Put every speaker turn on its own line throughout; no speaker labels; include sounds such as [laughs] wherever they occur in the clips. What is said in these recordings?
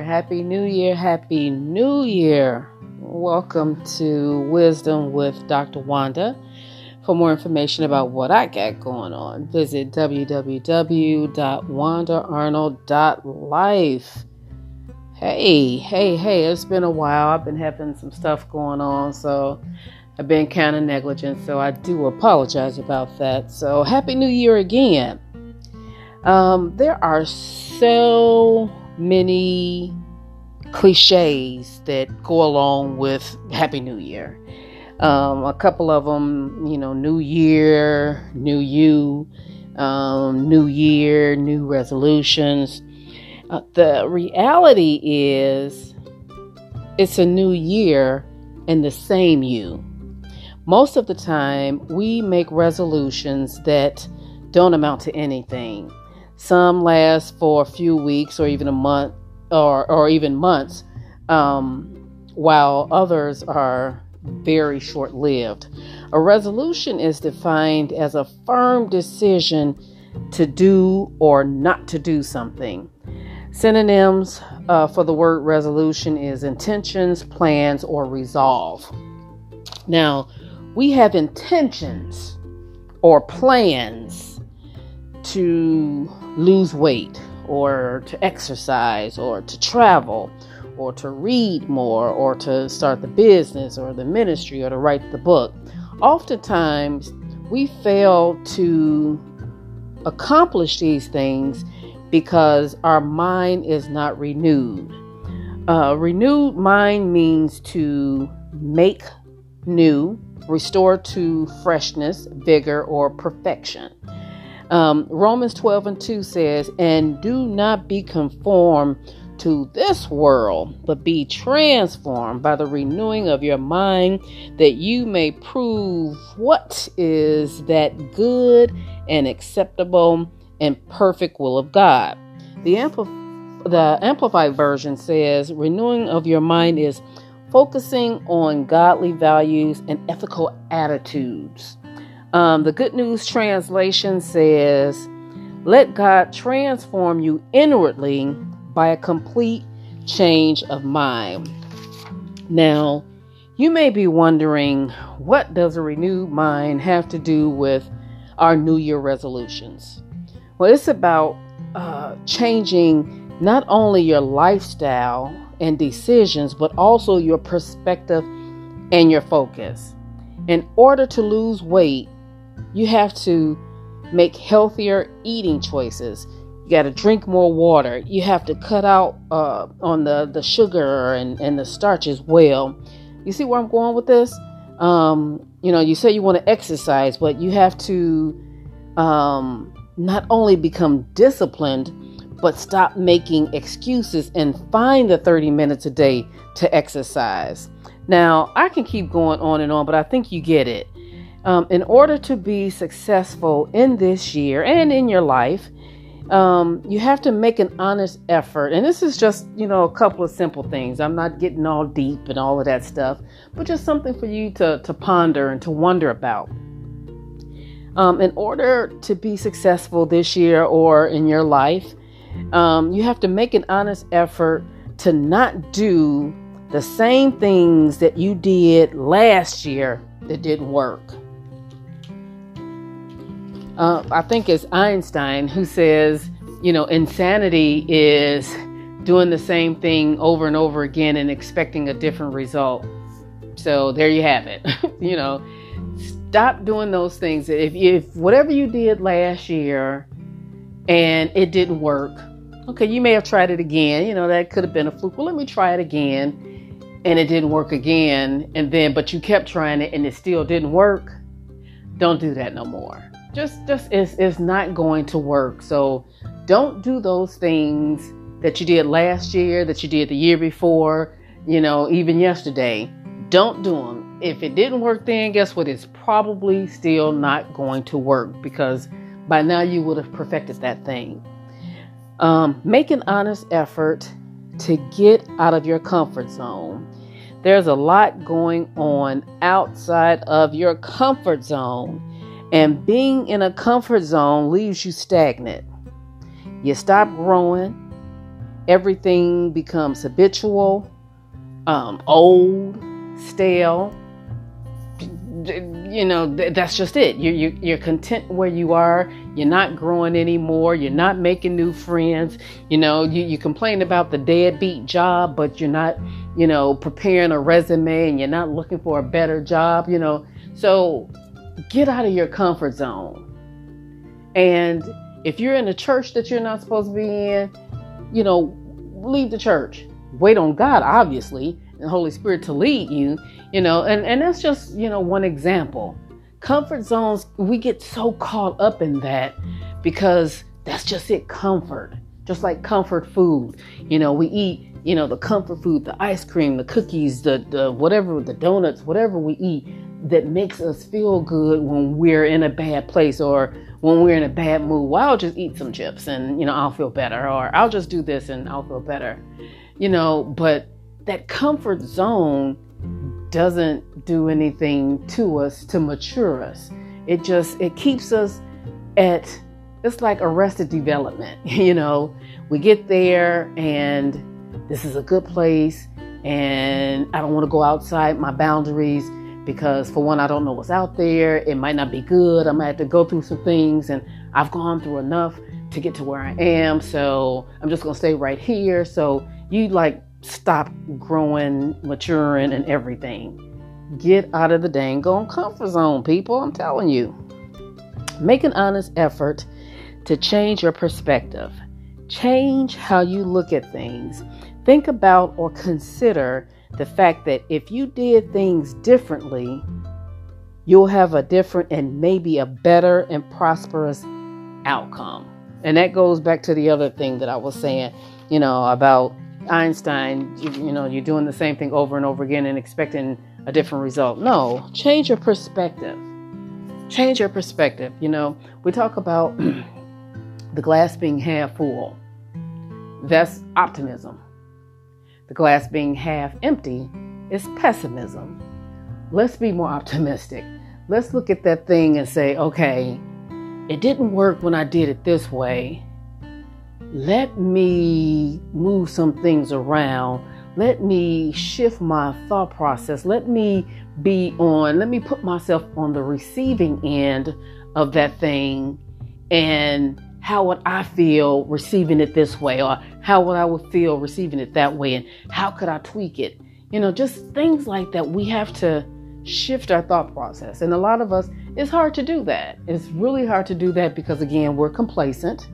Happy New Year. Happy New Year. Welcome to Wisdom with Dr. Wanda. For more information about what I got going on, visit www.wandaarnold.life. Hey, hey, hey, it's been a while. I've been having some stuff going on, so I've been kind of negligent, so I do apologize about that. So, Happy New Year again. Um, there are so many cliches that go along with Happy New Year. Um, a couple of them, you know, New Year, New You, um, New Year, New Resolutions. Uh, the reality is, it's a new year and the same you. Most of the time, we make resolutions that don't amount to anything. Some last for a few weeks or even a month or, or even months, um, while others are very short lived. A resolution is defined as a firm decision to do or not to do something. Synonyms uh, for the word resolution is intentions, plans, or resolve. Now, we have intentions or plans to lose weight or to exercise or to travel or to read more or to start the business or the ministry or to write the book. Oftentimes, we fail to accomplish these things because our mind is not renewed. Uh, renewed mind means to make new, restore to freshness, vigor, or perfection. Um, Romans 12 and 2 says, And do not be conformed to this world, but be transformed by the renewing of your mind, that you may prove what is that good and acceptable and perfect will of God. The, Ampl- the Amplified Version says, Renewing of your mind is focusing on godly values and ethical attitudes. Um, the Good News Translation says, Let God transform you inwardly by a complete change of mind. Now, you may be wondering, what does a renewed mind have to do with our New Year resolutions? Well, it's about uh, changing not only your lifestyle and decisions, but also your perspective and your focus. In order to lose weight, you have to make healthier eating choices. You got to drink more water. You have to cut out uh, on the, the sugar and, and the starch as well. You see where I'm going with this? Um, you know, you say you want to exercise, but you have to um, not only become disciplined, but stop making excuses and find the 30 minutes a day to exercise. Now, I can keep going on and on, but I think you get it. Um, in order to be successful in this year and in your life, um, you have to make an honest effort. And this is just, you know, a couple of simple things. I'm not getting all deep and all of that stuff, but just something for you to, to ponder and to wonder about. Um, in order to be successful this year or in your life, um, you have to make an honest effort to not do the same things that you did last year that didn't work. Uh, I think it's Einstein who says, you know, insanity is doing the same thing over and over again and expecting a different result. So there you have it. [laughs] you know, stop doing those things. If, if whatever you did last year and it didn't work, okay, you may have tried it again. You know, that could have been a fluke. Well, let me try it again. And it didn't work again. And then, but you kept trying it and it still didn't work. Don't do that no more just just it's, it's not going to work. So don't do those things that you did last year that you did the year before you know even yesterday. Don't do them if it didn't work then guess what? It's probably still not going to work because by now you would have perfected that thing. Um, make an honest effort to get out of your comfort zone. There's a lot going on outside of your comfort zone and being in a comfort zone leaves you stagnant. You stop growing, everything becomes habitual, um, old, stale. You know, that's just it. You're, you're, you're content where you are. You're not growing anymore. You're not making new friends. You know, you, you complain about the deadbeat job, but you're not, you know, preparing a resume and you're not looking for a better job, you know. So get out of your comfort zone. And if you're in a church that you're not supposed to be in, you know, leave the church. Wait on God, obviously, and Holy Spirit to lead you, you know, and, and that's just, you know, one example. Comfort zones, we get so caught up in that because that's just it comfort. Just like comfort food. You know, we eat, you know, the comfort food, the ice cream, the cookies, the, the whatever, the donuts, whatever we eat that makes us feel good when we're in a bad place or when we're in a bad mood. Well, I'll just eat some chips and, you know, I'll feel better. Or I'll just do this and I'll feel better. You know, but that comfort zone doesn't do anything to us to mature us. It just, it keeps us at, it's like arrested development. [laughs] You know, we get there and this is a good place and I don't want to go outside my boundaries because for one, I don't know what's out there. It might not be good. I might have to go through some things, and I've gone through enough to get to where I am. So I'm just gonna stay right here. So you like stop growing, maturing, and everything. Get out of the dang on comfort zone, people. I'm telling you. Make an honest effort to change your perspective. Change how you look at things. Think about or consider the fact that if you did things differently, you'll have a different and maybe a better and prosperous outcome. And that goes back to the other thing that I was saying, you know, about Einstein, you, you know, you're doing the same thing over and over again and expecting a different result. No, change your perspective. Change your perspective. You know, we talk about [clears throat] the glass being half full. That's optimism the glass being half empty is pessimism. Let's be more optimistic. Let's look at that thing and say, okay, it didn't work when I did it this way. Let me move some things around. Let me shift my thought process. Let me be on, let me put myself on the receiving end of that thing and how would I feel receiving it this way? Or how would I would feel receiving it that way? And how could I tweak it? You know, just things like that. We have to shift our thought process. And a lot of us, it's hard to do that. It's really hard to do that because, again, we're complacent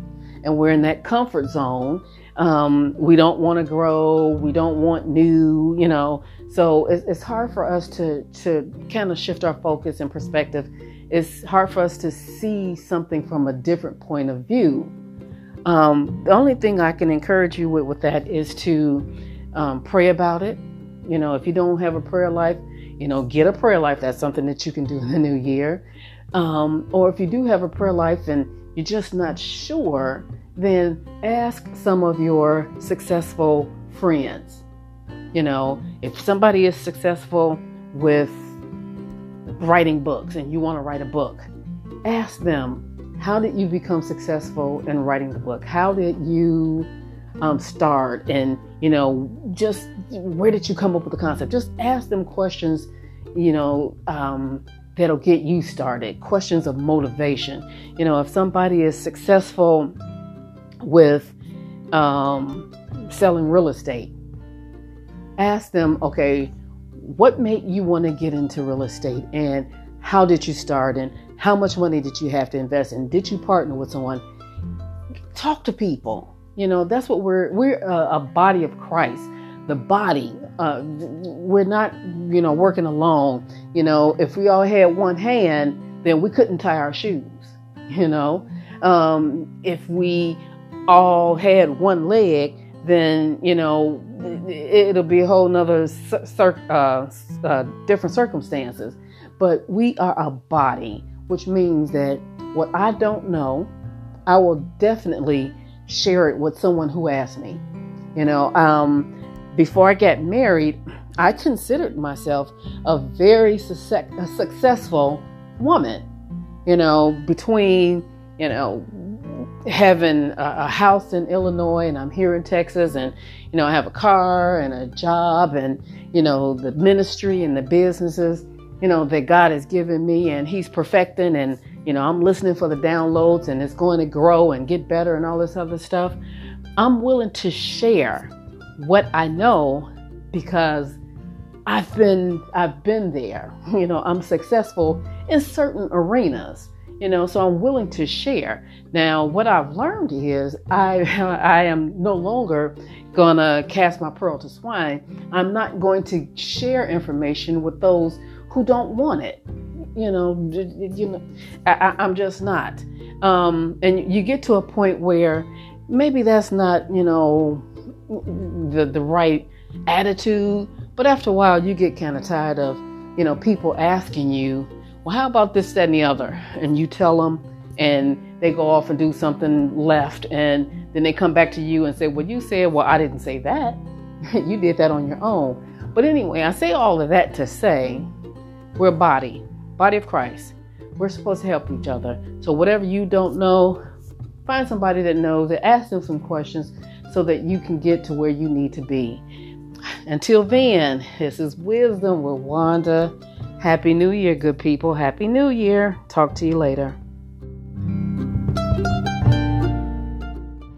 and we're in that comfort zone. Um, we don't want to grow. We don't want new, you know. So it's, it's hard for us to, to kind of shift our focus and perspective it's hard for us to see something from a different point of view. Um, the only thing I can encourage you with, with that is to um, pray about it. You know, if you don't have a prayer life, you know, get a prayer life. That's something that you can do in the new year. Um, or if you do have a prayer life and you're just not sure, then ask some of your successful friends. You know, if somebody is successful with writing books and you want to write a book, ask them, how did you become successful in writing the book? How did you um, start? And, you know, just where did you come up with the concept? Just ask them questions, you know, um, that'll get you started, questions of motivation. You know, if somebody is successful with um, selling real estate, ask them, okay, what made you want to get into real estate and how did you start and how much money did you have to invest and did you partner with someone? Talk to people. You know that's what we're we're a, a body of christ. The body uh, we're not you know working alone. You know if we all had one hand then we couldn't tie our shoes you know? Um, if we all had one leg then you know it'll be a whole nother cir- uh, uh, different circumstances. But we are a body, which means that what I don't know, I will definitely share it with someone who asks me. You know, um, before I got married, I considered myself a very su- a successful woman. You know, between you know having a, house in Illinois and I'm here in Texas and you know I have a car and a job and you know the ministry and the businesses you know that God has given me and he's perfecting and you know I'm listening for the downloads and it's going to grow and get better and all this other stuff. I'm willing to share what I know because I've been I've been there. [laughs] You know I'm successful in certain arenas you know so i'm willing to share. Now what i've learned is i [laughs] i am no longer gonna cast my pearl to swine. I'm not going to share information with those who don't want it. You know you know I, am just not. Um, and you get to a point where maybe that's not you know the the right attitude but after a while you get kind of tired of you know people asking you well, how about this, that, and the other? And you tell them, and they go off and do something left, and then they come back to you and say, Well, you said, Well, I didn't say that. [laughs] you did that on your own. But anyway, I say all of that to say we're body, body of Christ. We're supposed to help each other. So, whatever you don't know, find somebody that knows and ask them some questions so that you can get to where you need to be. Until then, this is Wisdom with Wanda. Happy New Year, good people. Happy New Year. Talk to you later.